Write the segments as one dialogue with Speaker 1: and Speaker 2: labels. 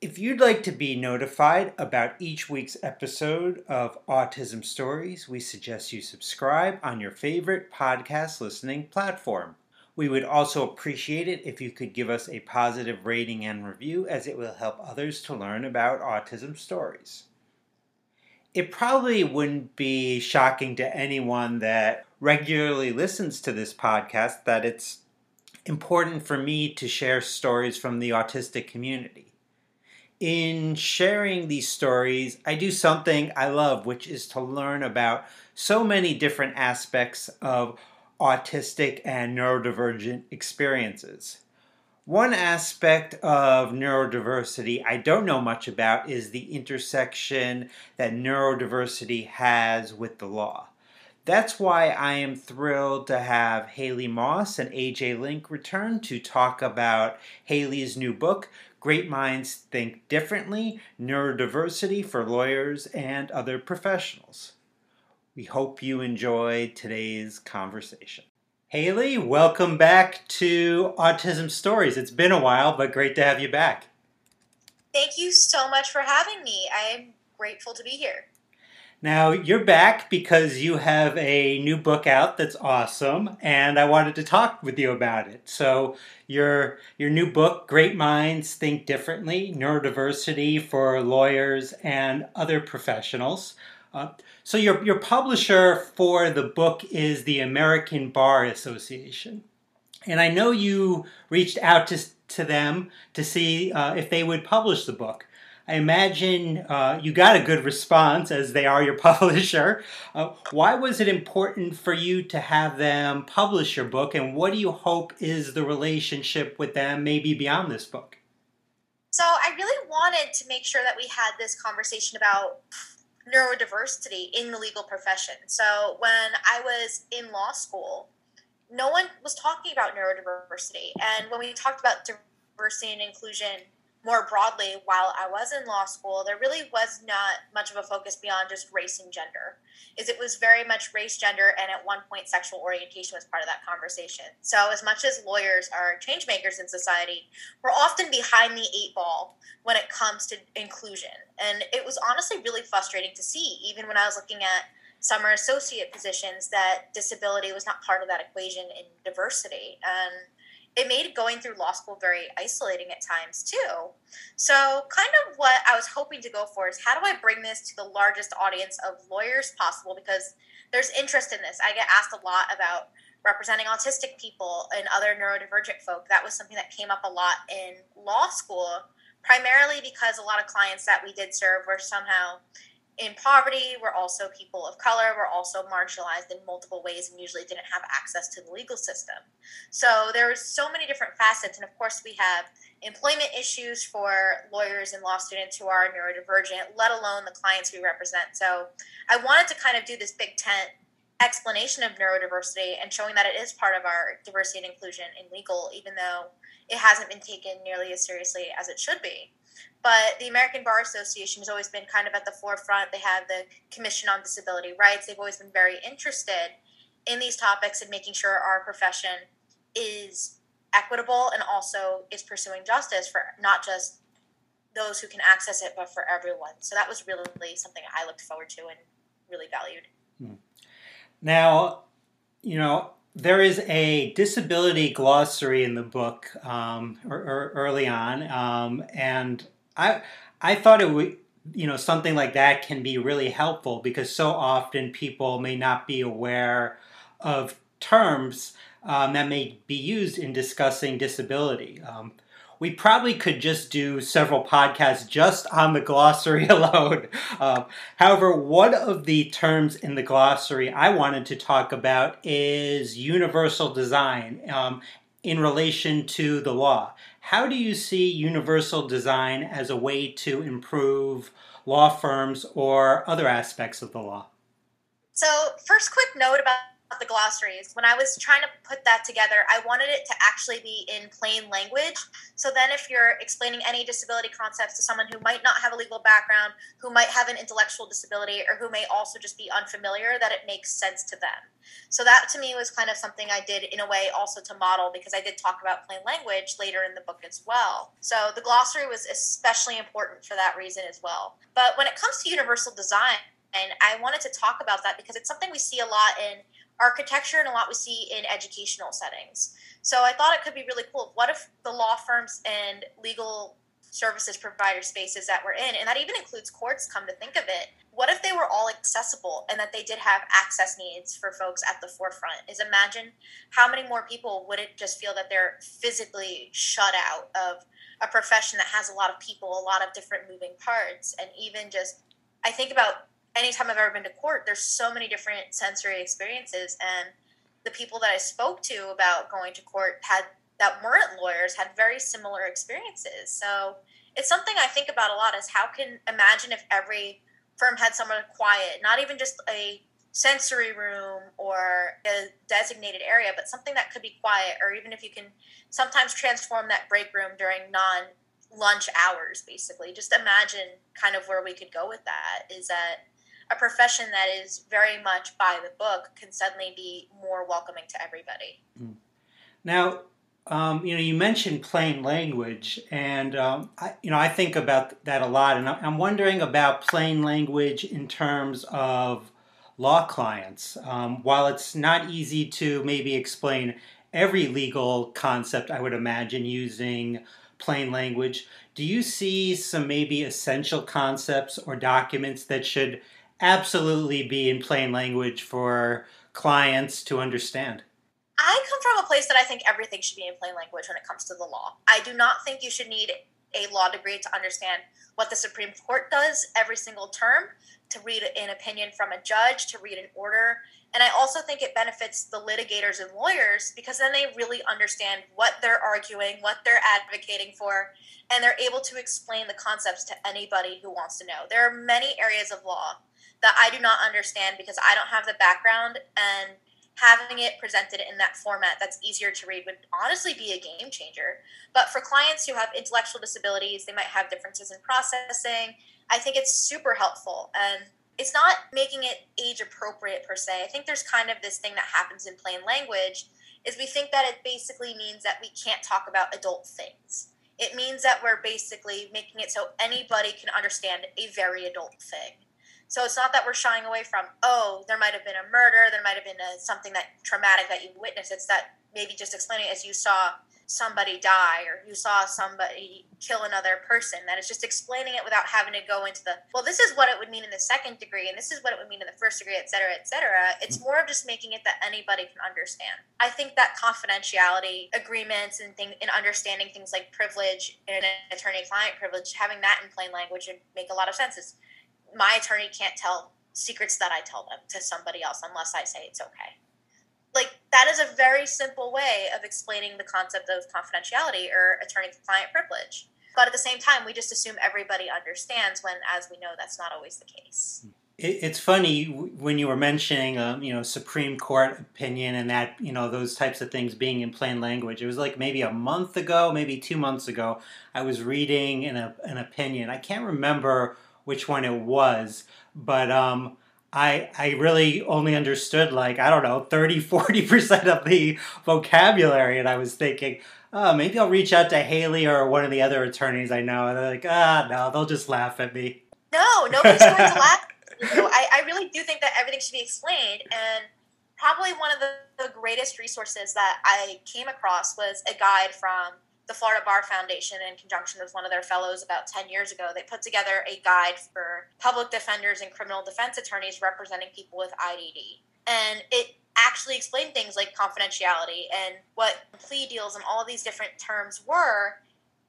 Speaker 1: If you'd like to be notified about each week's episode of Autism Stories, we suggest you subscribe on your favorite podcast listening platform. We would also appreciate it if you could give us a positive rating and review, as it will help others to learn about autism stories. It probably wouldn't be shocking to anyone that regularly listens to this podcast that it's important for me to share stories from the autistic community in sharing these stories, I do something I love, which is to learn about so many different aspects of autistic and neurodivergent experiences. One aspect of neurodiversity I don't know much about is the intersection that neurodiversity has with the law. That's why I am thrilled to have Haley Moss and AJ Link return to talk about Haley's new book, Great Minds Think Differently Neurodiversity for Lawyers and Other Professionals. We hope you enjoyed today's conversation. Haley, welcome back to Autism Stories. It's been a while, but great to have you back.
Speaker 2: Thank you so much for having me. I'm grateful to be here.
Speaker 1: Now, you're back because you have a new book out that's awesome, and I wanted to talk with you about it. So, your, your new book, Great Minds Think Differently Neurodiversity for Lawyers and Other Professionals. Uh, so, your, your publisher for the book is the American Bar Association. And I know you reached out to, to them to see uh, if they would publish the book. I imagine uh, you got a good response as they are your publisher. Uh, why was it important for you to have them publish your book, and what do you hope is the relationship with them, maybe beyond this book?
Speaker 2: So, I really wanted to make sure that we had this conversation about neurodiversity in the legal profession. So, when I was in law school, no one was talking about neurodiversity. And when we talked about diversity and inclusion, more broadly, while I was in law school, there really was not much of a focus beyond just race and gender. Is it was very much race, gender, and at one point sexual orientation was part of that conversation. So as much as lawyers are change makers in society, we're often behind the eight ball when it comes to inclusion. And it was honestly really frustrating to see, even when I was looking at summer associate positions, that disability was not part of that equation in diversity. And it made going through law school very isolating at times too. So, kind of what I was hoping to go for is how do I bring this to the largest audience of lawyers possible because there's interest in this. I get asked a lot about representing autistic people and other neurodivergent folk. That was something that came up a lot in law school, primarily because a lot of clients that we did serve were somehow in poverty. We're also people of color. We're also marginalized in multiple ways and usually didn't have access to the legal system. So there's so many different facets. And of course, we have employment issues for lawyers and law students who are neurodivergent, let alone the clients we represent. So I wanted to kind of do this big tent explanation of neurodiversity and showing that it is part of our diversity and inclusion in legal, even though it hasn't been taken nearly as seriously as it should be. But the American Bar Association has always been kind of at the forefront. They have the Commission on Disability Rights. They've always been very interested in these topics and making sure our profession is equitable and also is pursuing justice for not just those who can access it, but for everyone. So that was really something I looked forward to and really valued. Hmm.
Speaker 1: Now, you know, there is a disability glossary in the book um, or, or early on, um, and I I thought it would you know something like that can be really helpful because so often people may not be aware of terms um, that may be used in discussing disability. Um, we probably could just do several podcasts just on the glossary alone. Um, however, one of the terms in the glossary I wanted to talk about is universal design um, in relation to the law. How do you see universal design as a way to improve law firms or other aspects of the law?
Speaker 2: So, first, quick note about the glossaries. When I was trying to put that together, I wanted it to actually be in plain language. So then, if you're explaining any disability concepts to someone who might not have a legal background, who might have an intellectual disability, or who may also just be unfamiliar, that it makes sense to them. So that to me was kind of something I did in a way also to model because I did talk about plain language later in the book as well. So the glossary was especially important for that reason as well. But when it comes to universal design, and I wanted to talk about that because it's something we see a lot in architecture and a lot we see in educational settings. So I thought it could be really cool. What if the law firms and legal services provider spaces that we're in, and that even includes courts, come to think of it, what if they were all accessible and that they did have access needs for folks at the forefront? Is imagine how many more people wouldn't just feel that they're physically shut out of a profession that has a lot of people, a lot of different moving parts, and even just I think about anytime I've ever been to court, there's so many different sensory experiences, and the people that I spoke to about going to court had that weren't lawyers had very similar experiences. So it's something I think about a lot. Is how can imagine if every firm had somewhere quiet, not even just a sensory room or a designated area, but something that could be quiet, or even if you can sometimes transform that break room during non lunch hours, basically. Just imagine kind of where we could go with that is that a profession that is very much by the book can suddenly be more welcoming to everybody.
Speaker 1: Mm. Now, um, you know, you mentioned plain language, and um, I, you know, I think about that a lot, and I'm wondering about plain language in terms of law clients. Um, while it's not easy to maybe explain every legal concept, I would imagine using plain language. Do you see some maybe essential concepts or documents that should absolutely be in plain language for clients to understand.
Speaker 2: I come from a place that I think everything should be in plain language when it comes to the law. I do not think you should need a law degree to understand what the Supreme Court does every single term, to read an opinion from a judge, to read an order. And I also think it benefits the litigators and lawyers because then they really understand what they're arguing, what they're advocating for, and they're able to explain the concepts to anybody who wants to know. There are many areas of law that I do not understand because I don't have the background and having it presented in that format that's easier to read would honestly be a game changer. But for clients who have intellectual disabilities, they might have differences in processing. I think it's super helpful and it's not making it age appropriate per se. I think there's kind of this thing that happens in plain language is we think that it basically means that we can't talk about adult things. It means that we're basically making it so anybody can understand a very adult thing. So it's not that we're shying away from, oh, there might have been a murder, there might have been a, something that traumatic that you witnessed. It's that maybe just explaining as you saw somebody die or you saw somebody kill another person. That is just explaining it without having to go into the, well, this is what it would mean in the second degree and this is what it would mean in the first degree, et cetera, et cetera. It's hmm. more of just making it that anybody can understand. I think that confidentiality agreements and thing in understanding things like privilege and attorney-client privilege, having that in plain language would make a lot of sense. Is my attorney can't tell secrets that I tell them to somebody else unless I say it's okay. Like, that is a very simple way of explaining the concept of confidentiality or attorney client privilege. But at the same time, we just assume everybody understands when, as we know, that's not always the case.
Speaker 1: It's funny when you were mentioning, um, you know, Supreme Court opinion and that, you know, those types of things being in plain language. It was like maybe a month ago, maybe two months ago, I was reading an, an opinion. I can't remember which one it was, but um, I I really only understood like I don't know 30 40 percent of the vocabulary, and I was thinking, oh, maybe I'll reach out to Haley or one of the other attorneys I know, and they're like, ah, no, they'll just laugh at me.
Speaker 2: No, nobody's going to laugh. I, I really do think that everything should be explained, and probably one of the, the greatest resources that I came across was a guide from the Florida Bar Foundation, in conjunction with one of their fellows about 10 years ago, they put together a guide for public defenders and criminal defense attorneys representing people with IDD. And it actually explained things like confidentiality and what plea deals and all these different terms were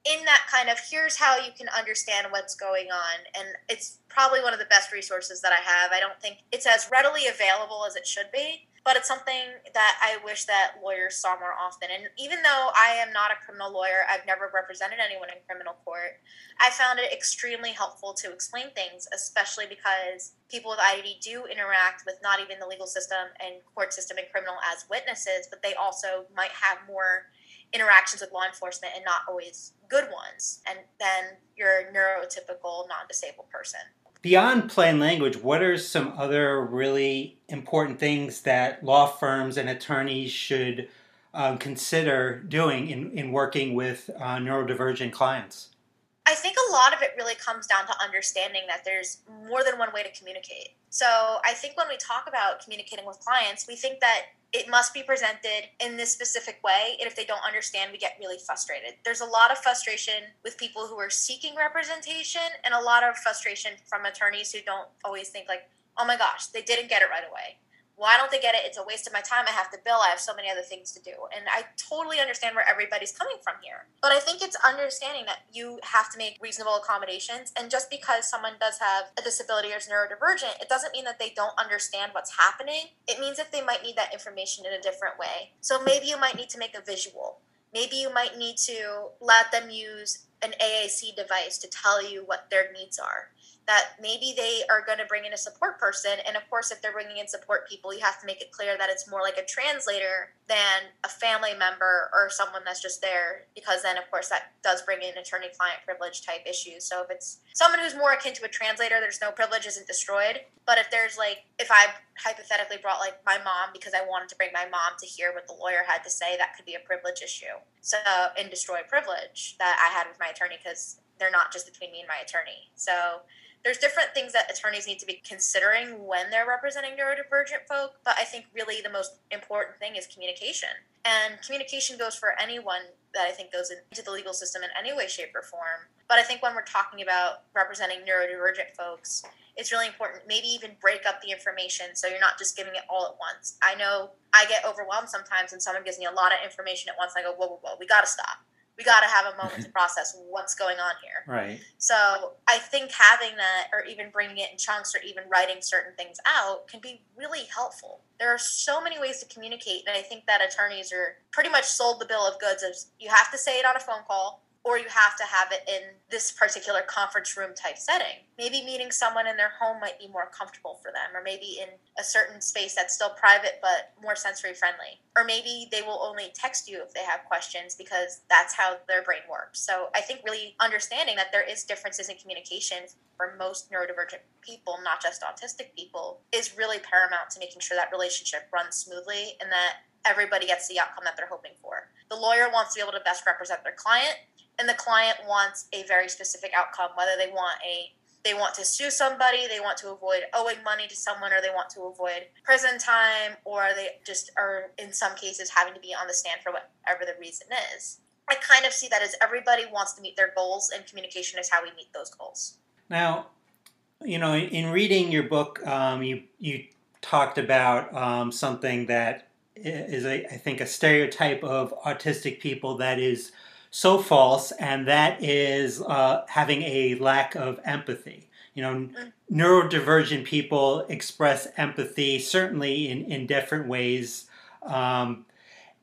Speaker 2: in that kind of here's how you can understand what's going on. And it's probably one of the best resources that i have. I don't think it's as readily available as it should be but it's something that I wish that lawyers saw more often. And even though I am not a criminal lawyer, I've never represented anyone in criminal court, I found it extremely helpful to explain things, especially because people with IDD do interact with not even the legal system and court system and criminal as witnesses, but they also might have more interactions with law enforcement and not always good ones and than your neurotypical non-disabled person
Speaker 1: beyond plain language what are some other really important things that law firms and attorneys should um, consider doing in, in working with uh, neurodivergent clients
Speaker 2: I think a lot of it really comes down to understanding that there's more than one way to communicate. So I think when we talk about communicating with clients, we think that it must be presented in this specific way. And if they don't understand, we get really frustrated. There's a lot of frustration with people who are seeking representation and a lot of frustration from attorneys who don't always think like, oh my gosh, they didn't get it right away why don't they get it? It's a waste of my time. I have to bill. I have so many other things to do. And I totally understand where everybody's coming from here. But I think it's understanding that you have to make reasonable accommodations. And just because someone does have a disability or is neurodivergent, it doesn't mean that they don't understand what's happening. It means that they might need that information in a different way. So maybe you might need to make a visual. Maybe you might need to let them use an AAC device to tell you what their needs are that maybe they are going to bring in a support person. And of course, if they're bringing in support people, you have to make it clear that it's more like a translator than a family member or someone that's just there, because then, of course, that does bring in attorney client privilege type issues. So if it's someone who's more akin to a translator, there's no privilege isn't destroyed. But if there's like, if I hypothetically brought like my mom because I wanted to bring my mom to hear what the lawyer had to say, that could be a privilege issue. So, and destroy privilege that I had with my attorney because they're not just between me and my attorney. So, there's different things that attorneys need to be considering when they're representing neurodivergent folk, but I think really the most important thing is communication. And communication goes for anyone that I think goes into the legal system in any way, shape, or form. But I think when we're talking about representing neurodivergent folks, it's really important. Maybe even break up the information so you're not just giving it all at once. I know I get overwhelmed sometimes and someone gives me a lot of information at once. I go, whoa, whoa, whoa, we got to stop we got to have a moment to process what's going on here.
Speaker 1: Right.
Speaker 2: So I think having that, or even bringing it in chunks, or even writing certain things out, can be really helpful. There are so many ways to communicate, and I think that attorneys are pretty much sold the bill of goods of you have to say it on a phone call or you have to have it in this particular conference room type setting. Maybe meeting someone in their home might be more comfortable for them, or maybe in a certain space that's still private but more sensory friendly. Or maybe they will only text you if they have questions because that's how their brain works. So I think really understanding that there is differences in communication for most neurodivergent people, not just autistic people, is really paramount to making sure that relationship runs smoothly and that everybody gets the outcome that they're hoping for. The lawyer wants to be able to best represent their client and the client wants a very specific outcome whether they want a they want to sue somebody they want to avoid owing money to someone or they want to avoid prison time or they just are in some cases having to be on the stand for whatever the reason is. I kind of see that as everybody wants to meet their goals and communication is how we meet those goals.
Speaker 1: Now you know in reading your book um, you you talked about um, something that is a, I think a stereotype of autistic people that is so false, and that is uh, having a lack of empathy. You know, mm. neurodivergent people express empathy certainly in, in different ways. Um,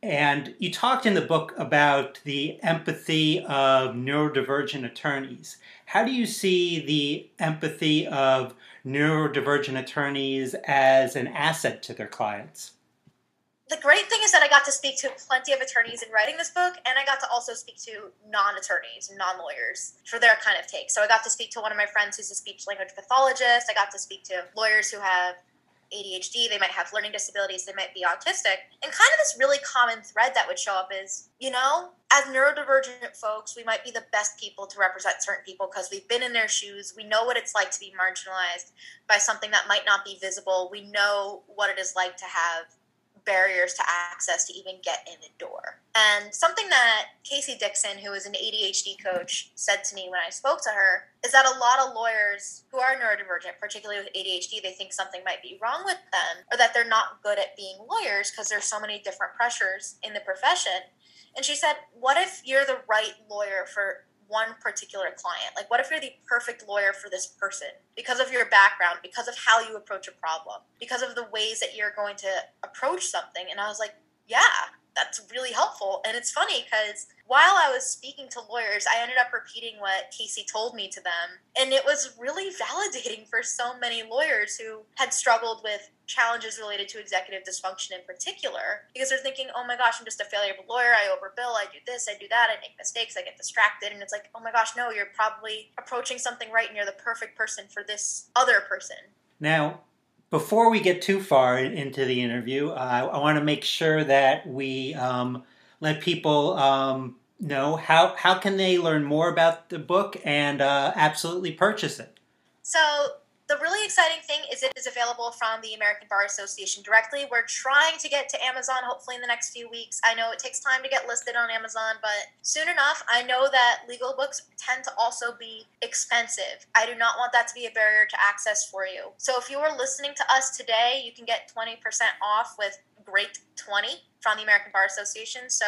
Speaker 1: and you talked in the book about the empathy of neurodivergent attorneys. How do you see the empathy of neurodivergent attorneys as an asset to their clients?
Speaker 2: The great thing is that I got to speak to plenty of attorneys in writing this book, and I got to also speak to non attorneys, non lawyers for their kind of take. So I got to speak to one of my friends who's a speech language pathologist. I got to speak to lawyers who have ADHD, they might have learning disabilities, they might be autistic. And kind of this really common thread that would show up is, you know, as neurodivergent folks, we might be the best people to represent certain people because we've been in their shoes. We know what it's like to be marginalized by something that might not be visible. We know what it is like to have barriers to access to even get in the door. And something that Casey Dixon, who is an ADHD coach, said to me when I spoke to her is that a lot of lawyers who are neurodivergent, particularly with ADHD, they think something might be wrong with them or that they're not good at being lawyers because there's so many different pressures in the profession. And she said, What if you're the right lawyer for one particular client? Like, what if you're the perfect lawyer for this person because of your background, because of how you approach a problem, because of the ways that you're going to approach something? And I was like, yeah, that's really helpful. And it's funny because while I was speaking to lawyers, I ended up repeating what Casey told me to them. And it was really validating for so many lawyers who had struggled with challenges related to executive dysfunction in particular because they're thinking, oh my gosh, I'm just a failure of a lawyer. I overbill, I do this, I do that, I make mistakes, I get distracted. And it's like, oh my gosh, no, you're probably approaching something right and you're the perfect person for this other person.
Speaker 1: Now, before we get too far into the interview, uh, I want to make sure that we um, let people um, know how how can they learn more about the book and uh, absolutely purchase it.
Speaker 2: So the really exciting thing is it is available from the American Bar Association directly. We're trying to get to Amazon hopefully in the next few weeks. I know it takes time to get listed on Amazon, but soon enough, I know that legal books tend to also be expensive. I do not want that to be a barrier to access for you. So if you are listening to us today, you can get 20% off with Great 20 from the American Bar Association. So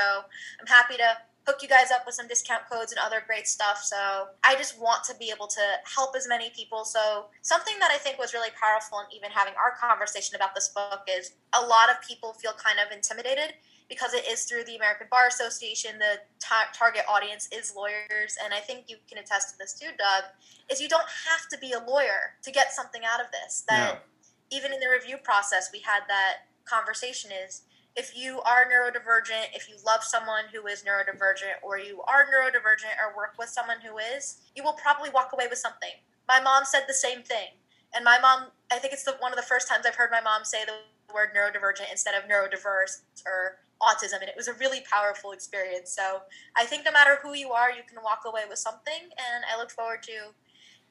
Speaker 2: I'm happy to hook you guys up with some discount codes and other great stuff. So I just want to be able to help as many people. So something that I think was really powerful in even having our conversation about this book is a lot of people feel kind of intimidated because it is through the American Bar Association. The ta- target audience is lawyers, and I think you can attest to this too, Doug. Is you don't have to be a lawyer to get something out of this. That no. even in the review process, we had that conversation. Is if you are neurodivergent, if you love someone who is neurodivergent, or you are neurodivergent or work with someone who is, you will probably walk away with something. My mom said the same thing. And my mom, I think it's the, one of the first times I've heard my mom say the word neurodivergent instead of neurodiverse or autism. And it was a really powerful experience. So I think no matter who you are, you can walk away with something. And I look forward to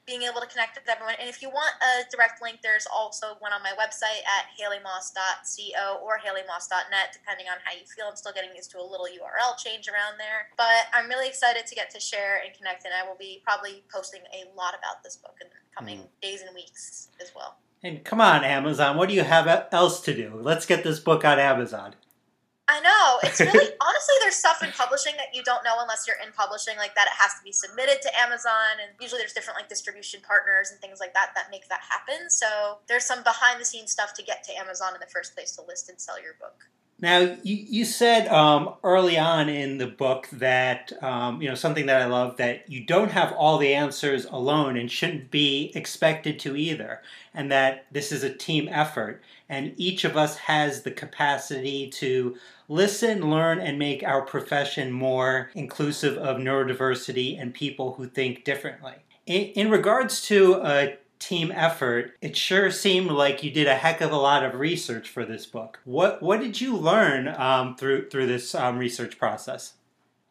Speaker 2: being able to connect with everyone. And if you want a direct link, there's also one on my website at haleymoss.co or haleymoss.net, depending on how you feel. I'm still getting used to a little URL change around there. But I'm really excited to get to share and connect, and I will be probably posting a lot about this book in the coming mm. days and weeks as well.
Speaker 1: And come on, Amazon, what do you have else to do? Let's get this book on Amazon.
Speaker 2: I know. It's really honestly there's stuff in publishing that you don't know unless you're in publishing like that it has to be submitted to Amazon and usually there's different like distribution partners and things like that that make that happen. So there's some behind the scenes stuff to get to Amazon in the first place to list and sell your book.
Speaker 1: Now, you, you said um, early on in the book that, um, you know, something that I love that you don't have all the answers alone and shouldn't be expected to either, and that this is a team effort, and each of us has the capacity to listen, learn, and make our profession more inclusive of neurodiversity and people who think differently. In, in regards to a team effort, it sure seemed like you did a heck of a lot of research for this book. What what did you learn um, through through this um, research process?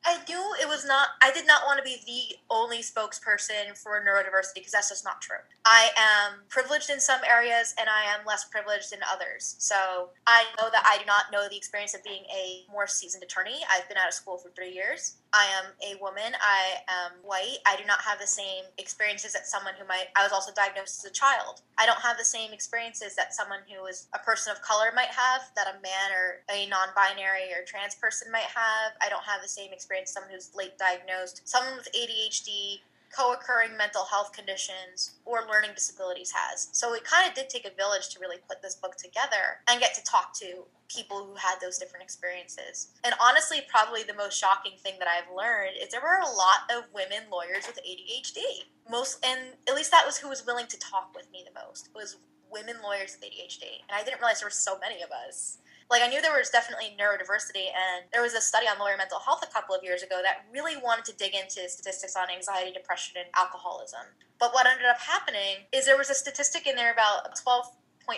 Speaker 2: I knew it was not, I did not want to be the only spokesperson for neurodiversity because that's just not true. I am privileged in some areas and I am less privileged in others. So I know that I do not know the experience of being a more seasoned attorney. I've been out of school for three years. I am a woman. I am white. I do not have the same experiences that someone who might, I was also diagnosed as a child. I don't have the same experiences that someone who is a person of color might have, that a man or a non binary or trans person might have. I don't have the same experience someone who's late diagnosed, someone with ADHD, co occurring mental health conditions or learning disabilities has. So it kind of did take a village to really put this book together and get to talk to people who had those different experiences. And honestly, probably the most shocking thing that I've learned is there were a lot of women lawyers with ADHD. Most, and at least that was who was willing to talk with me the most. Was women lawyers with ADHD. And I didn't realize there were so many of us like I knew there was definitely neurodiversity, and there was a study on lawyer mental health a couple of years ago that really wanted to dig into statistics on anxiety, depression, and alcoholism. But what ended up happening is there was a statistic in there about 12.5%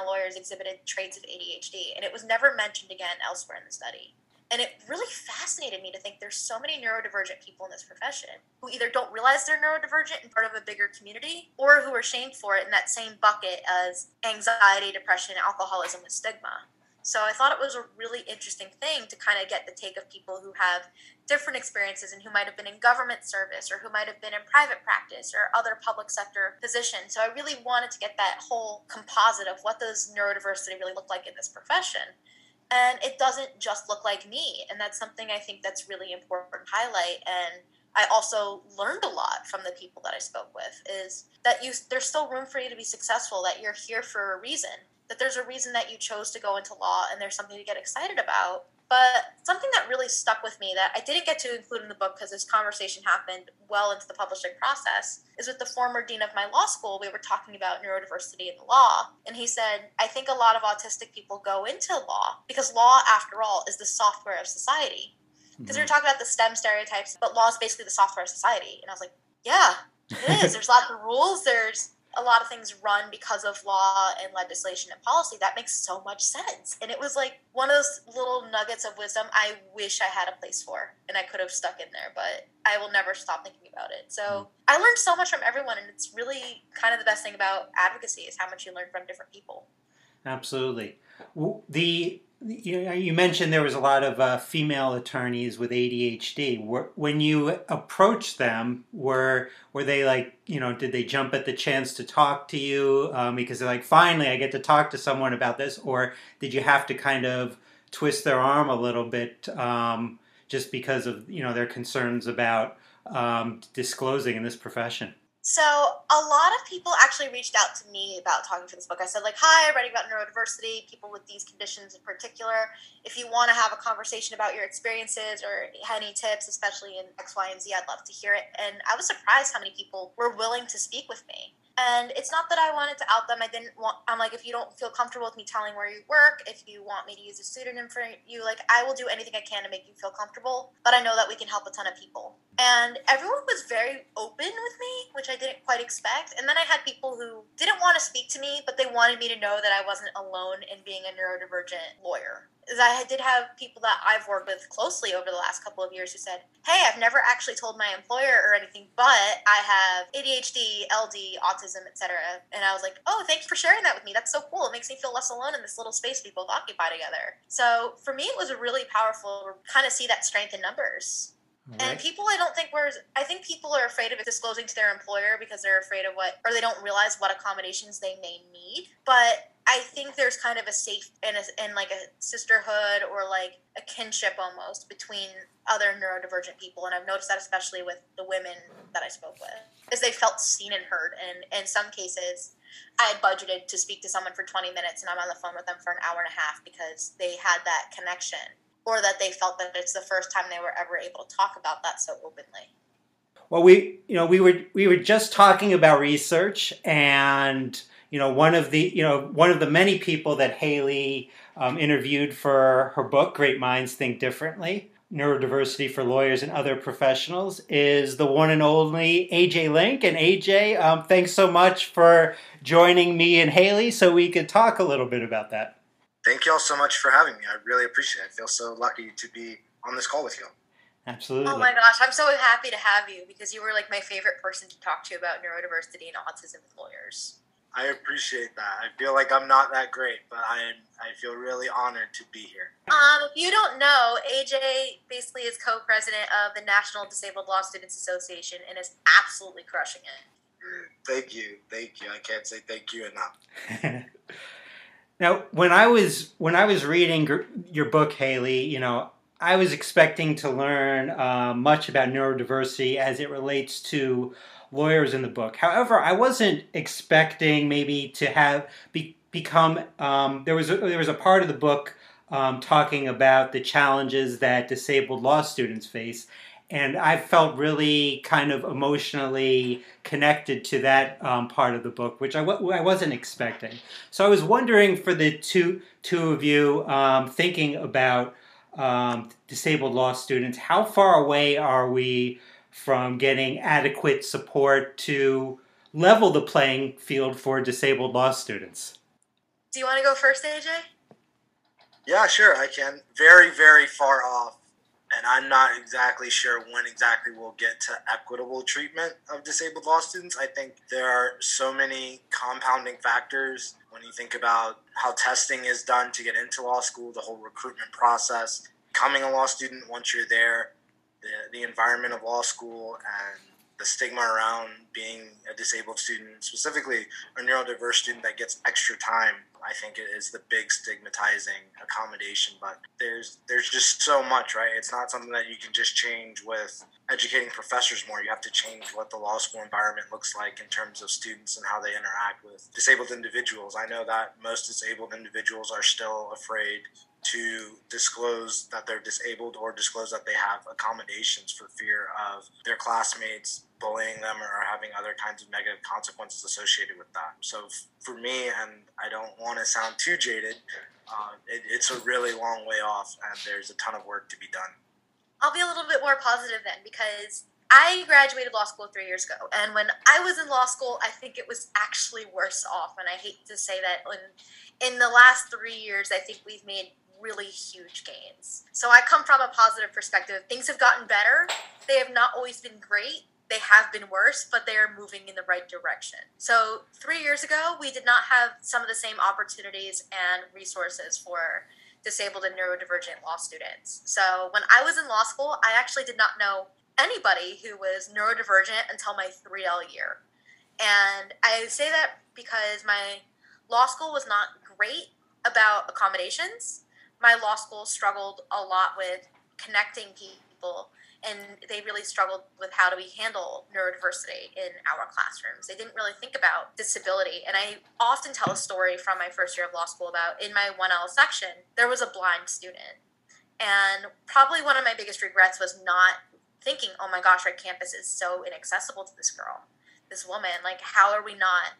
Speaker 2: of lawyers exhibited traits of ADHD, and it was never mentioned again elsewhere in the study. And it really fascinated me to think there's so many neurodivergent people in this profession who either don't realize they're neurodivergent and part of a bigger community or who are shamed for it in that same bucket as anxiety, depression, alcoholism, and stigma. So I thought it was a really interesting thing to kind of get the take of people who have different experiences and who might have been in government service or who might have been in private practice or other public sector positions. So I really wanted to get that whole composite of what does neurodiversity really look like in this profession. And it doesn't just look like me. And that's something I think that's really important to highlight. And I also learned a lot from the people that I spoke with is that you there's still room for you to be successful, that you're here for a reason, that there's a reason that you chose to go into law and there's something to get excited about. But something that really stuck with me that I didn't get to include in the book because this conversation happened well into the publishing process is with the former dean of my law school. We were talking about neurodiversity in the law. And he said, I think a lot of autistic people go into law because law, after all, is the software of society because we were mm-hmm. talking about the STEM stereotypes, but law is basically the software of society. And I was like, yeah, it is. There's lots of rules. There's a lot of things run because of law and legislation and policy. That makes so much sense. And it was like one of those little nuggets of wisdom I wish I had a place for and I could have stuck in there, but I will never stop thinking about it. So mm. I learned so much from everyone, and it's really kind of the best thing about advocacy is how much you learn from different people.
Speaker 1: Absolutely. The you, you mentioned there was a lot of uh, female attorneys with ADHD. When you approached them, were were they like, you know, did they jump at the chance to talk to you um, because they're like, finally, I get to talk to someone about this, or did you have to kind of twist their arm a little bit um, just because of you know their concerns about um, disclosing in this profession?
Speaker 2: So a lot of people actually reached out to me about talking for this book. I said like, "Hi, I'm writing about neurodiversity, people with these conditions in particular. If you want to have a conversation about your experiences or any tips, especially in X, Y, and Z, I'd love to hear it." And I was surprised how many people were willing to speak with me. And it's not that I wanted to out them. I didn't want. I'm like, if you don't feel comfortable with me telling where you work, if you want me to use a pseudonym for you, like, I will do anything I can to make you feel comfortable. But I know that we can help a ton of people. And everyone was very open with me, which I didn't quite expect. And then I had people who didn't want to speak to me, but they wanted me to know that I wasn't alone in being a neurodivergent lawyer. I did have people that I've worked with closely over the last couple of years who said, Hey, I've never actually told my employer or anything, but I have ADHD, LD, autism, etc. And I was like, Oh, thanks for sharing that with me. That's so cool. It makes me feel less alone in this little space we both occupy together. So for me, it was a really powerful to kind of see that strength in numbers. Right. And people, I don't think were. I think people are afraid of disclosing to their employer because they're afraid of what, or they don't realize what accommodations they may need. But I think there's kind of a safe and, and like a sisterhood or like a kinship almost between other neurodivergent people, and I've noticed that especially with the women that I spoke with, is they felt seen and heard. And in some cases, I had budgeted to speak to someone for 20 minutes, and I'm on the phone with them for an hour and a half because they had that connection or that they felt that it's the first time they were ever able to talk about that so openly.
Speaker 1: Well, we you know we were we were just talking about research, and you know one of the you know one of the many people that Haley um, interviewed for her book Great Minds Think Differently. Neurodiversity for lawyers and other professionals is the one and only AJ Link. And AJ, um, thanks so much for joining me and Haley so we could talk a little bit about that
Speaker 3: thank you all so much for having me. I really appreciate it. I feel so lucky to be on this call with you.
Speaker 1: Absolutely.
Speaker 2: Oh my gosh, I'm so happy to have you because you were like my favorite person to talk to about neurodiversity and autism with lawyers.
Speaker 3: I appreciate that. I feel like I'm not that great, but I I feel really honored to be here.
Speaker 2: Um, if you don't know, AJ basically is co-president of the National Disabled Law Students Association and is absolutely crushing it.
Speaker 3: Thank you, thank you. I can't say thank you enough.
Speaker 1: Now, when I was when I was reading your book, Haley, you know, I was expecting to learn uh, much about neurodiversity as it relates to lawyers in the book. However, I wasn't expecting maybe to have be, become. Um, there was a, there was a part of the book um, talking about the challenges that disabled law students face, and I felt really kind of emotionally connected to that um, part of the book, which I w- I wasn't expecting. So I was wondering for the two two of you um, thinking about um, disabled law students, how far away are we from getting adequate support to level the playing field for disabled law students?
Speaker 2: Do you want to go first, AJ?
Speaker 3: Yeah, sure, I can. Very, very far off and I'm not exactly sure when exactly we'll get to equitable treatment of disabled law students. I think there are so many compounding factors when you think about how testing is done to get into law school, the whole recruitment process, becoming a law student once you're there, the, the environment of law school, and the stigma around being a disabled student, specifically a neurodiverse student that gets extra time, I think it is the big stigmatizing accommodation. But there's there's just so much, right? It's not something that you can just change with educating professors more. You have to change what the law school environment looks like in terms of students and how they interact with disabled individuals. I know that most disabled individuals are still afraid to disclose that they're disabled or disclose that they have accommodations for fear of their classmates bullying them or having other kinds of negative consequences associated with that. So for me, and I don't want to sound too jaded, uh, it, it's a really long way off, and there's a ton of work to be done.
Speaker 2: I'll be a little bit more positive then because I graduated law school three years ago, and when I was in law school, I think it was actually worse off. And I hate to say that. In in the last three years, I think we've made really huge gains. So I come from a positive perspective. Things have gotten better. They have not always been great. They have been worse, but they are moving in the right direction. So, three years ago, we did not have some of the same opportunities and resources for disabled and neurodivergent law students. So, when I was in law school, I actually did not know anybody who was neurodivergent until my 3L year. And I say that because my law school was not great about accommodations my law school struggled a lot with connecting people and they really struggled with how do we handle neurodiversity in our classrooms. They didn't really think about disability. And I often tell a story from my first year of law school about in my 1L section, there was a blind student. And probably one of my biggest regrets was not thinking, oh my gosh, our campus is so inaccessible to this girl, this woman. Like, how are we not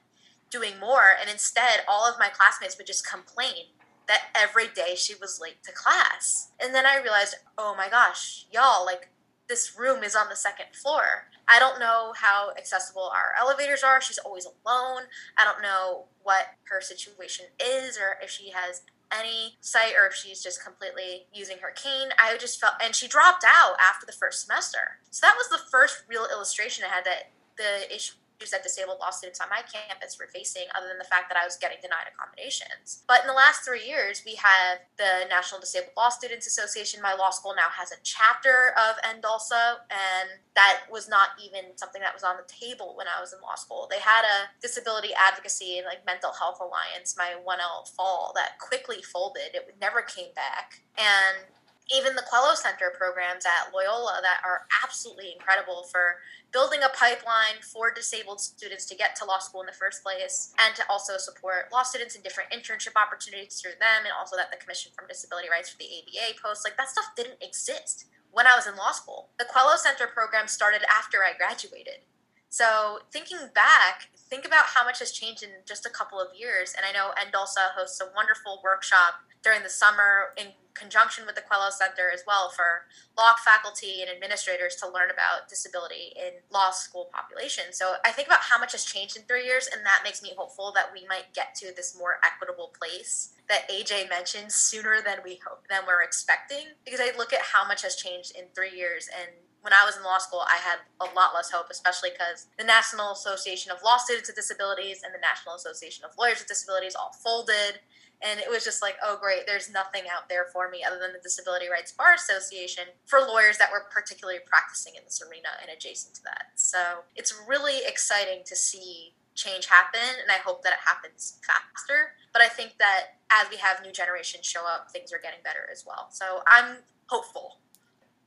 Speaker 2: doing more? And instead, all of my classmates would just complain that every day she was late to class. And then I realized, oh my gosh, y'all, like this room is on the second floor. I don't know how accessible our elevators are. She's always alone. I don't know what her situation is or if she has any sight or if she's just completely using her cane. I just felt, and she dropped out after the first semester. So that was the first real illustration I had that the issue that disabled law students on my campus were facing, other than the fact that I was getting denied accommodations. But in the last three years, we have the National Disabled Law Students Association. My law school now has a chapter of NDLSA, and that was not even something that was on the table when I was in law school. They had a disability advocacy and like mental health alliance, my 1L fall, that quickly folded. It never came back. And even the Coelho Center programs at Loyola that are absolutely incredible for building a pipeline for disabled students to get to law school in the first place and to also support law students in different internship opportunities through them and also that the Commission for Disability Rights for the ABA posts. Like that stuff didn't exist when I was in law school. The Coelho Center program started after I graduated. So thinking back, think about how much has changed in just a couple of years. And I know NDLSA hosts a wonderful workshop during the summer in conjunction with the Coelho Center as well for law faculty and administrators to learn about disability in law school population. So I think about how much has changed in three years, and that makes me hopeful that we might get to this more equitable place that AJ mentioned sooner than we hope than we're expecting. Because I look at how much has changed in three years and when I was in law school, I had a lot less hope, especially because the National Association of Law Students with Disabilities and the National Association of Lawyers with Disabilities all folded and it was just like, oh, great, there's nothing out there for me other than the Disability Rights Bar Association for lawyers that were particularly practicing in this arena and adjacent to that. So it's really exciting to see change happen, and I hope that it happens faster. But I think that as we have new generations show up, things are getting better as well. So I'm hopeful.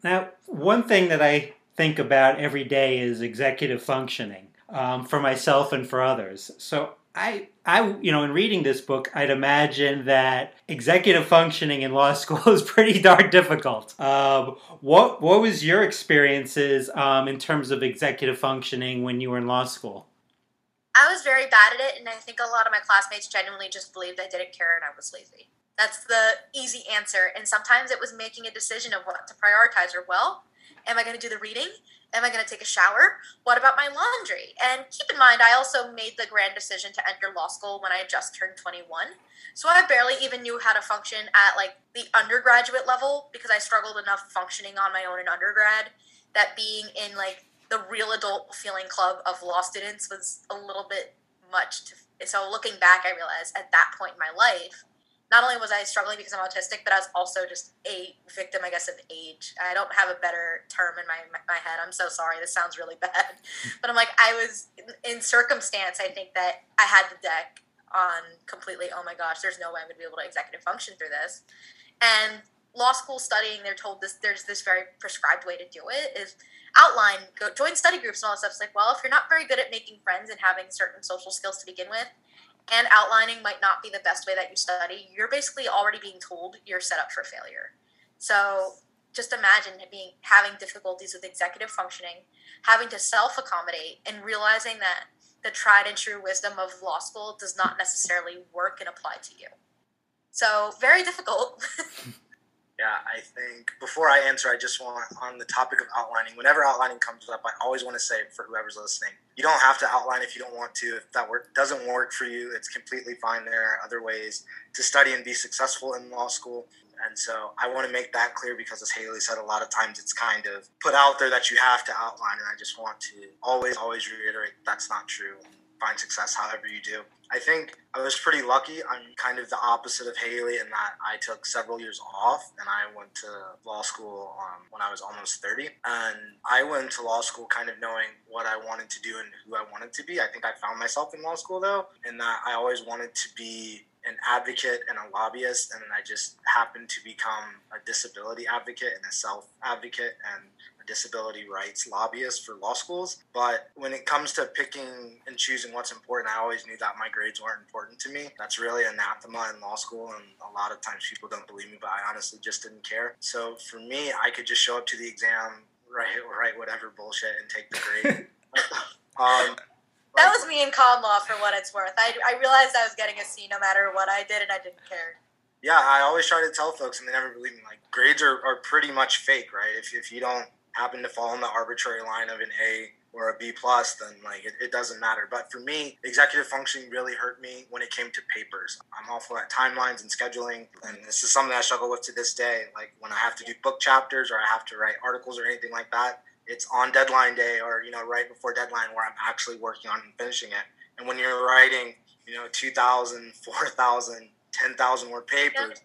Speaker 1: Now, one thing that I think about every day is executive functioning um, for myself and for others. So I, I, you know, in reading this book, I'd imagine that executive functioning in law school is pretty darn difficult. Um, what, what was your experiences um, in terms of executive functioning when you were in law school?
Speaker 2: I was very bad at it, and I think a lot of my classmates genuinely just believed I didn't care and I was lazy. That's the easy answer. And sometimes it was making a decision of what to prioritize or, well, am I going to do the reading? Am I going to take a shower? What about my laundry? And keep in mind, I also made the grand decision to enter law school when I just turned 21. So I barely even knew how to function at like the undergraduate level because I struggled enough functioning on my own in undergrad that being in like the real adult feeling club of law students was a little bit much to so looking back I realized at that point in my life not only was I struggling because I'm autistic, but I was also just a victim, I guess, of age. I don't have a better term in my my head. I'm so sorry. This sounds really bad, but I'm like I was in, circumstance. I think that I had the deck on completely. Oh my gosh, there's no way I'm going to be able to executive function through this, and law school studying, they're told this there's this very prescribed way to do it is outline, go join study groups and all that stuff. It's like, well, if you're not very good at making friends and having certain social skills to begin with, and outlining might not be the best way that you study, you're basically already being told you're set up for failure. So just imagine being having difficulties with executive functioning, having to self accommodate, and realizing that the tried and true wisdom of law school does not necessarily work and apply to you. So very difficult.
Speaker 3: Yeah, I think before I answer, I just want on the topic of outlining. Whenever outlining comes up, I always want to say for whoever's listening, you don't have to outline if you don't want to. If that work doesn't work for you, it's completely fine. There are other ways to study and be successful in law school. And so I want to make that clear because, as Haley said, a lot of times it's kind of put out there that you have to outline. And I just want to always, always reiterate that's not true. Find success however you do. I think I was pretty lucky. I'm kind of the opposite of Haley in that I took several years off and I went to law school um, when I was almost 30. And I went to law school kind of knowing what I wanted to do and who I wanted to be. I think I found myself in law school though, in that I always wanted to be an advocate and a lobbyist, and I just happened to become a disability advocate and a self advocate and disability rights lobbyist for law schools. But when it comes to picking and choosing what's important, I always knew that my grades weren't important to me. That's really anathema in law school, and a lot of times people don't believe me, but I honestly just didn't care. So for me, I could just show up to the exam, write, write whatever bullshit, and take the grade.
Speaker 2: um, that was me in con law for what it's worth. I, I realized I was getting a C no matter what I did, and I didn't care
Speaker 3: yeah, I always try to tell folks, and they never believe me. Like grades are, are pretty much fake, right? If, if you don't happen to fall in the arbitrary line of an A or a B plus, then like it, it, doesn't matter. But for me, executive functioning really hurt me when it came to papers. I'm awful at timelines and scheduling, and this is something I struggle with to this day. Like when I have to do book chapters or I have to write articles or anything like that, it's on deadline day or you know right before deadline where I'm actually working on and finishing it. And when you're writing, you know, 2,000, 4,000, 10,000 word papers,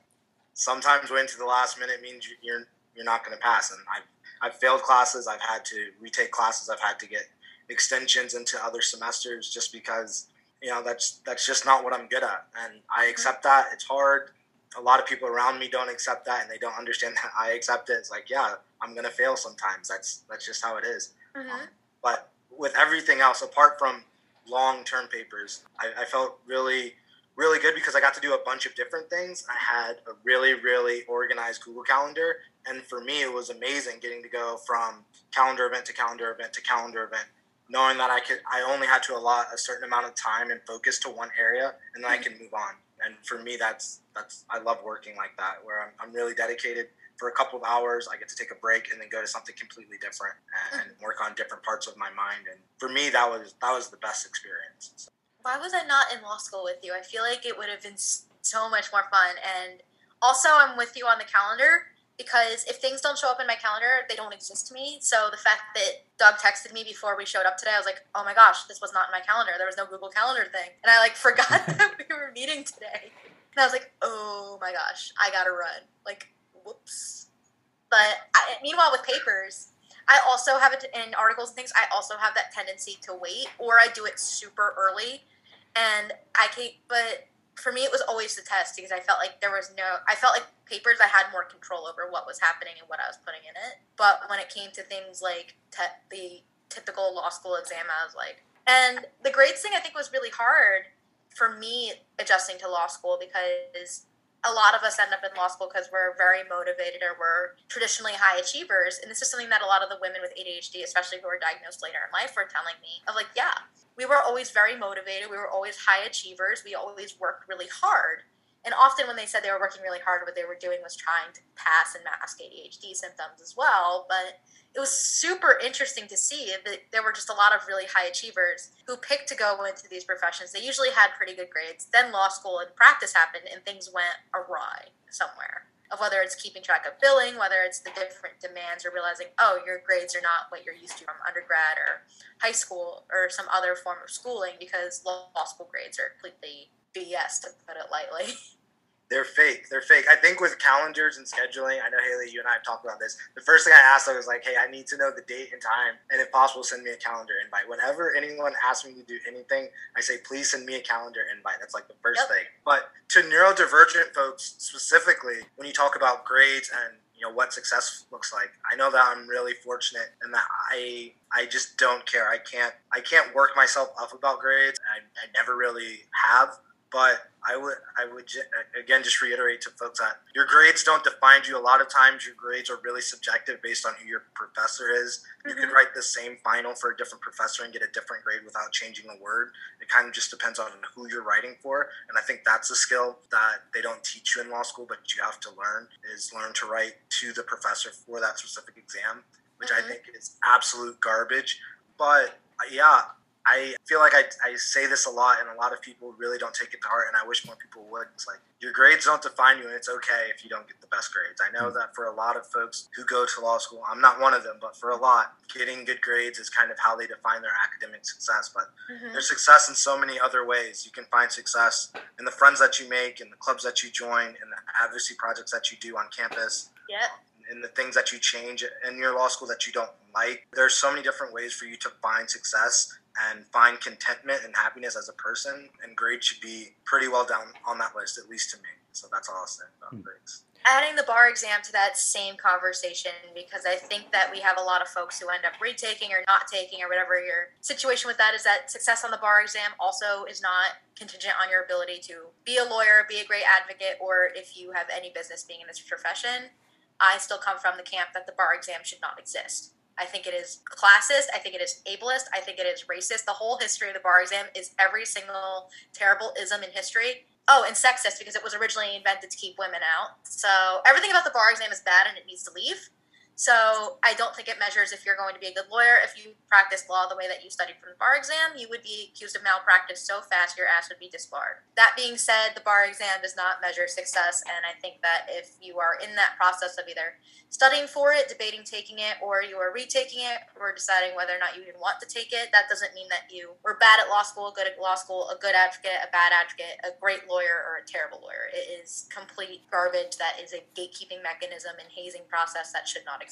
Speaker 3: sometimes waiting to the last minute means you're you're not going to pass. And I've I've failed classes. I've had to retake classes. I've had to get extensions into other semesters just because you know that's that's just not what I'm good at, and I mm-hmm. accept that. It's hard. A lot of people around me don't accept that, and they don't understand that I accept it. It's like, yeah, I'm gonna fail sometimes. That's that's just how it is. Mm-hmm. Um, but with everything else, apart from long-term papers, I, I felt really really good because I got to do a bunch of different things. I had a really, really organized Google Calendar. And for me, it was amazing getting to go from calendar event to calendar event to calendar event, knowing that I could, I only had to allot a certain amount of time and focus to one area and then I mm. can move on. And for me, that's, that's, I love working like that, where I'm, I'm really dedicated for a couple of hours. I get to take a break and then go to something completely different mm. and work on different parts of my mind. And for me, that was, that was the best experience. So
Speaker 2: why was I not in law school with you? I feel like it would have been so much more fun. And also, I'm with you on the calendar because if things don't show up in my calendar, they don't exist to me. So the fact that Doug texted me before we showed up today, I was like, oh my gosh, this was not in my calendar. There was no Google Calendar thing. And I like forgot that we were meeting today. And I was like, oh my gosh, I gotta run. Like, whoops. But I, meanwhile, with papers, I also have it in articles and things. I also have that tendency to wait, or I do it super early, and I can't. But for me, it was always the test because I felt like there was no. I felt like papers, I had more control over what was happening and what I was putting in it. But when it came to things like te- the typical law school exam, I was like, and the grades thing I think was really hard for me adjusting to law school because a lot of us end up in law school because we're very motivated or we're traditionally high achievers. And this is something that a lot of the women with ADHD, especially who are diagnosed later in life, were telling me of like, yeah, we were always very motivated. We were always high achievers. We always worked really hard. And often when they said they were working really hard, what they were doing was trying to pass and mask ADHD symptoms as well. But it was super interesting to see that there were just a lot of really high achievers who picked to go into these professions. They usually had pretty good grades. Then law school and practice happened, and things went awry somewhere. Of whether it's keeping track of billing, whether it's the different demands, or realizing, oh, your grades are not what you're used to from undergrad or high school or some other form of schooling because law school grades are completely BS, to put it lightly.
Speaker 3: They're fake. They're fake. I think with calendars and scheduling, I know Haley, you and I have talked about this. The first thing I asked her was like, "Hey, I need to know the date and time, and if possible, send me a calendar invite." Whenever anyone asks me to do anything, I say, "Please send me a calendar invite." That's like the first
Speaker 2: Yep.
Speaker 3: thing. But to neurodivergent folks specifically, when you talk about grades and you know what success looks like, I know that I'm really fortunate and that I I just don't care. I can't I can't work myself up about grades. I, I never really have. But I would, I would again just reiterate to folks that your grades don't define you. A lot of times, your grades are really subjective based on who your professor is. You could write the same final for a different professor and get a different grade without changing a word. It kind of just depends on who you're writing for, and I think that's a skill that they don't teach you in law school, but you have to learn is learn to write to the professor for that specific exam, which I
Speaker 2: Mhm.
Speaker 3: think is absolute garbage. But yeah, I feel like I, I say this a lot, and a lot of people really don't take it to heart, and I wish more people would. It's like your grades don't define you, and it's okay if you don't get the best grades. I know that for a lot of folks who go to law school, I'm not one of them, but for a lot, getting good grades is kind of how they define their academic success. But
Speaker 2: Mhm.
Speaker 3: there's success in so many other ways. You can find success in the friends that you make, in the clubs that you join, in the advocacy projects that you do on campus
Speaker 2: Yep.
Speaker 3: In the things that you change in your law school that you don't like. There's so many different ways for you to find success and find contentment and happiness as a person, and grades should be pretty well down on that list, at least to me. So that's all I'll say about
Speaker 1: Hmm.
Speaker 3: grades.
Speaker 2: adding the bar exam to that same conversation because I think that we have a lot of folks who end up retaking or not taking or whatever your situation with that is that success on the bar exam also is not contingent on your ability to be a lawyer, be a great advocate, or if you have any business being in this profession. I still come from the camp that the bar exam should not exist. I think it is classist. I think it is ableist. I think it is racist. The whole history of the bar exam is every single terrible ism in history. Oh, and sexist because it was originally invented to keep women out. So everything about the bar exam is bad and it needs to leave. So I don't think it measures if you're going to be a good lawyer. If you practice law the way that you studied for the bar exam, you would be accused of malpractice so fast your ass would be disbarred. That being said, the bar exam does not measure success, and I think that if you are in that process of either studying for it, debating taking it, or you are retaking it, or deciding whether or not you even want to take it, that doesn't mean that you were bad at law school, good at law school, a good advocate, a bad advocate, a great lawyer, or a terrible lawyer. It is complete garbage that is a gatekeeping mechanism and hazing process that should not exist.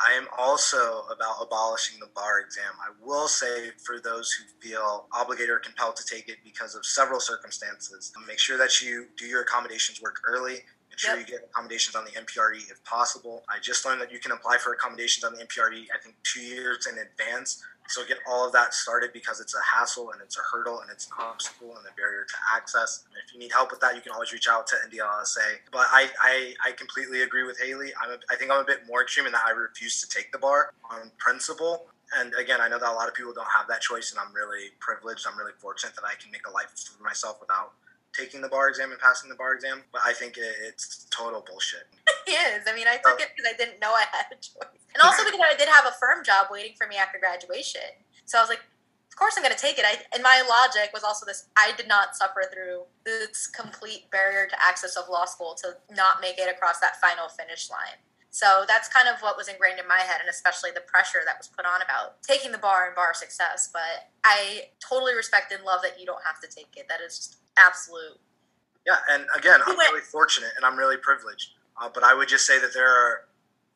Speaker 3: I am also about abolishing the bar exam. I will say for those who feel obligated or compelled to take it because of several circumstances, make sure that you do your accommodations work early. Ensure
Speaker 2: Yep.
Speaker 3: you get accommodations on the MPRE if possible. I just learned that you can apply for accommodations on the MPRE, I think, two years in advance. So get all of that started because it's a hassle and it's a hurdle and it's an obstacle and a barrier to access. And if you need help with that, you can always reach out to NDLSA. But I, I, I completely agree with Haley. I'm a, I think I'm a bit more extreme in that I refuse to take the bar on principle. And again, I know that a lot of people don't have that choice, and I'm really privileged. I'm really fortunate that I can make a life for myself without taking the bar exam and passing the bar exam. But I think it, it's total bullshit.
Speaker 2: It is. I mean, I took it because I didn't know I had a choice. And also because I did have a firm job waiting for me after graduation. So I was like, of course I'm going to take it. I, and my logic was also this I did not suffer through this complete barrier to access of law school to not make it across that final finish line. So that's kind of what was ingrained in my head, and especially the pressure that was put on about taking the bar and bar success. But I totally respect and love that you don't have to take it. That is just absolute.
Speaker 3: Yeah, and again, I'm really fortunate and I'm really privileged. Uh, but I would just say that there are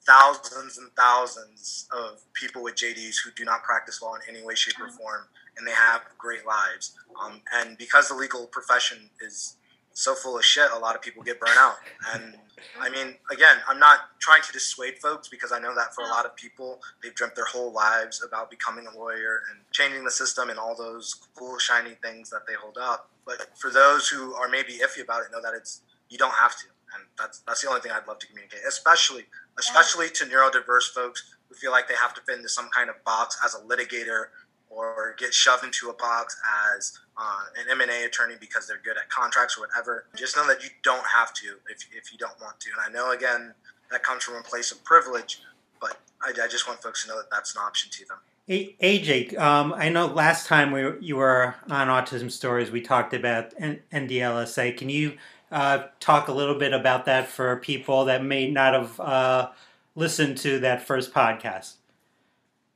Speaker 3: thousands and thousands of people with JDs who do not practice law in any way, shape, or form, and they have great lives. Um, and because the legal profession is so full of shit, a lot of people get burnt out. And I mean, again, I'm not trying to dissuade folks because I know that for a lot of people, they've dreamt their whole lives about becoming a lawyer and changing the system and all those cool, shiny things that they hold up. But for those who are maybe iffy about it, know that it's you don't have to, and that's that's the only thing I'd love to communicate, especially especially to neurodiverse folks who feel like they have to fit into some kind of box as a litigator or get shoved into a box as uh, an M&A attorney because they're good at contracts or whatever. Just know that you don't have to if, if you don't want to. And I know, again, that comes from a place of privilege, but I, I just want folks to know that that's an option to them.
Speaker 1: AJ, um, I know last time we, you were on Autism Stories, we talked about NDLSA. Can you uh, talk a little bit about that for people that may not have uh, listened to that first podcast?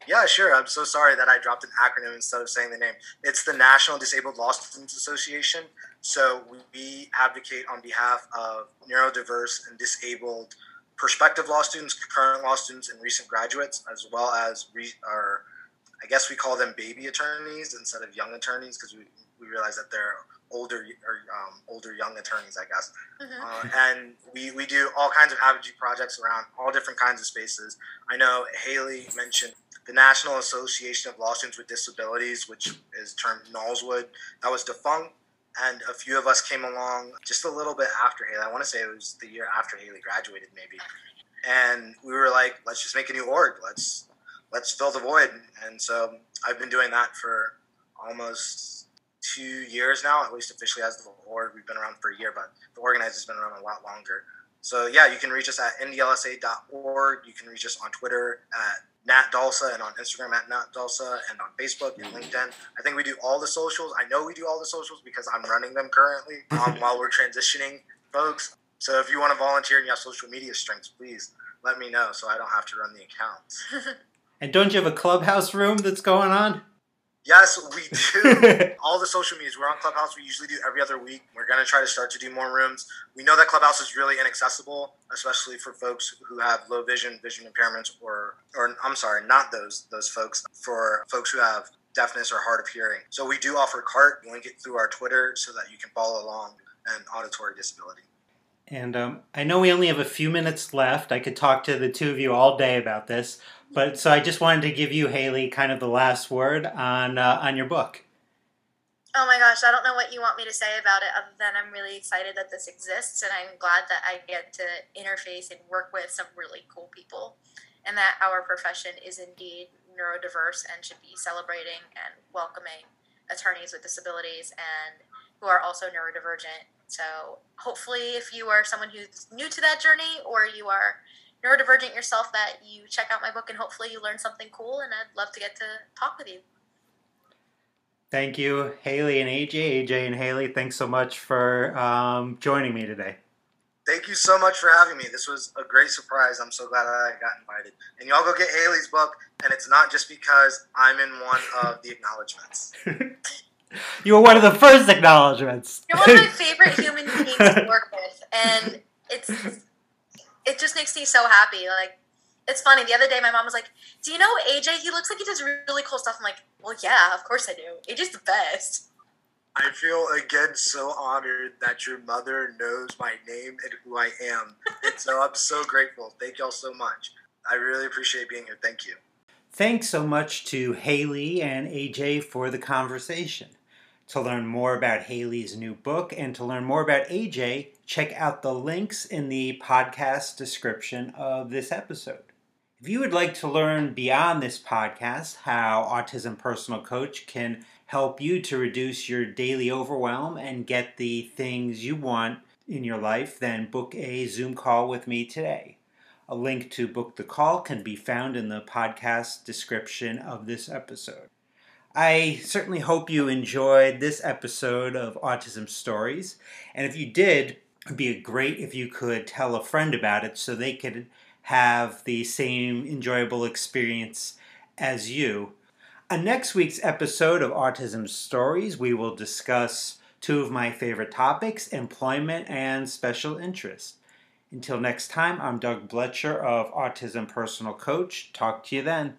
Speaker 3: Yeah, sure. I'm so sorry that I dropped an acronym instead of saying the name. It's the National Disabled Law Students Association. So we advocate on behalf of neurodiverse and disabled prospective law students, current law students, and recent graduates, as well as re- our, I guess we call them baby attorneys instead of young attorneys because we, we realize that they're older or um, older young attorneys, I guess. Mm-hmm. Uh, and we, we do all kinds of advocacy projects around all different kinds of spaces. I know Haley mentioned the National Association of Law Students with Disabilities, which is termed NALSWOOD, that was defunct. And a few of us came along just a little bit after Haley. I want to say it was the year after Haley graduated, maybe. And we were like, let's just make a new org. Let's let's fill the void. And so I've been doing that for almost two years now, at least officially as the org. We've been around for a year, but the organizer's been around a lot longer. So yeah, you can reach us at ndlsa.org. You can reach us on Twitter at Nat Dalsa and on Instagram at Nat Dalsa and on Facebook and LinkedIn. I think we do all the socials. I know we do all the socials because I'm running them currently um, while we're transitioning folks. So if you want to volunteer and you have social media strengths, please let me know so I don't have to run the accounts.
Speaker 1: and don't you have a clubhouse room that's going on?
Speaker 3: Yes, we do. All the social medias. We're on Clubhouse. We usually do every other week. We're going to try to start to do more rooms. We know that Clubhouse is really inaccessible, especially for folks who have low vision, vision impairments, or, or I'm sorry, not those those folks. For folks who have deafness or hard of hearing. So we do offer CART. Link it through our Twitter so that you can follow along and auditory disability.
Speaker 1: And um, I know we only have a few minutes left. I could talk to the two of you all day about this, but so I just wanted to give you, Haley, kind of the last word on uh, on your book.
Speaker 2: Oh my gosh, I don't know what you want me to say about it other than I'm really excited that this exists and I'm glad that I get to interface and work with some really cool people and that our profession is indeed neurodiverse and should be celebrating and welcoming attorneys with disabilities and who are also neurodivergent. So hopefully, if you are someone who's new to that journey or you are neurodivergent yourself, that you check out my book and hopefully you learn something cool. And I'd love to get to talk with you.
Speaker 1: Thank you, Haley and AJ. AJ and Haley, thanks so much for um, joining me today.
Speaker 3: Thank you so much for having me. This was a great surprise. I'm so glad I got invited. And y'all go get Haley's book. And it's not just because I'm in one of the acknowledgments.
Speaker 1: You were one of the first acknowledgments.
Speaker 2: You're one of my favorite human beings to work with, and it's it just makes me so happy. Like it's funny. The other day, my mom was like, "Do you know AJ? He looks like he does really cool stuff." I'm like, "Well, yeah, of course I do. AJ's the best."
Speaker 3: I feel again so honored that your mother knows my name and who I am, and so I'm so grateful. Thank y'all so much. I really appreciate being here. Thank you.
Speaker 1: Thanks so much to Haley and AJ for the conversation. To learn more about Haley's new book and to learn more about AJ, check out the links in the podcast description of this episode. If you would like to learn beyond this podcast how Autism Personal Coach can help you to reduce your daily overwhelm and get the things you want in your life, then book a Zoom call with me today. A link to book the call can be found in the podcast description of this episode. I certainly hope you enjoyed this episode of Autism Stories. And if you did, it'd be great if you could tell a friend about it so they could have the same enjoyable experience as you. On next week's episode of Autism Stories, we will discuss two of my favorite topics employment and special interest. Until next time, I'm Doug Blecher of Autism Personal Coach. Talk to you then.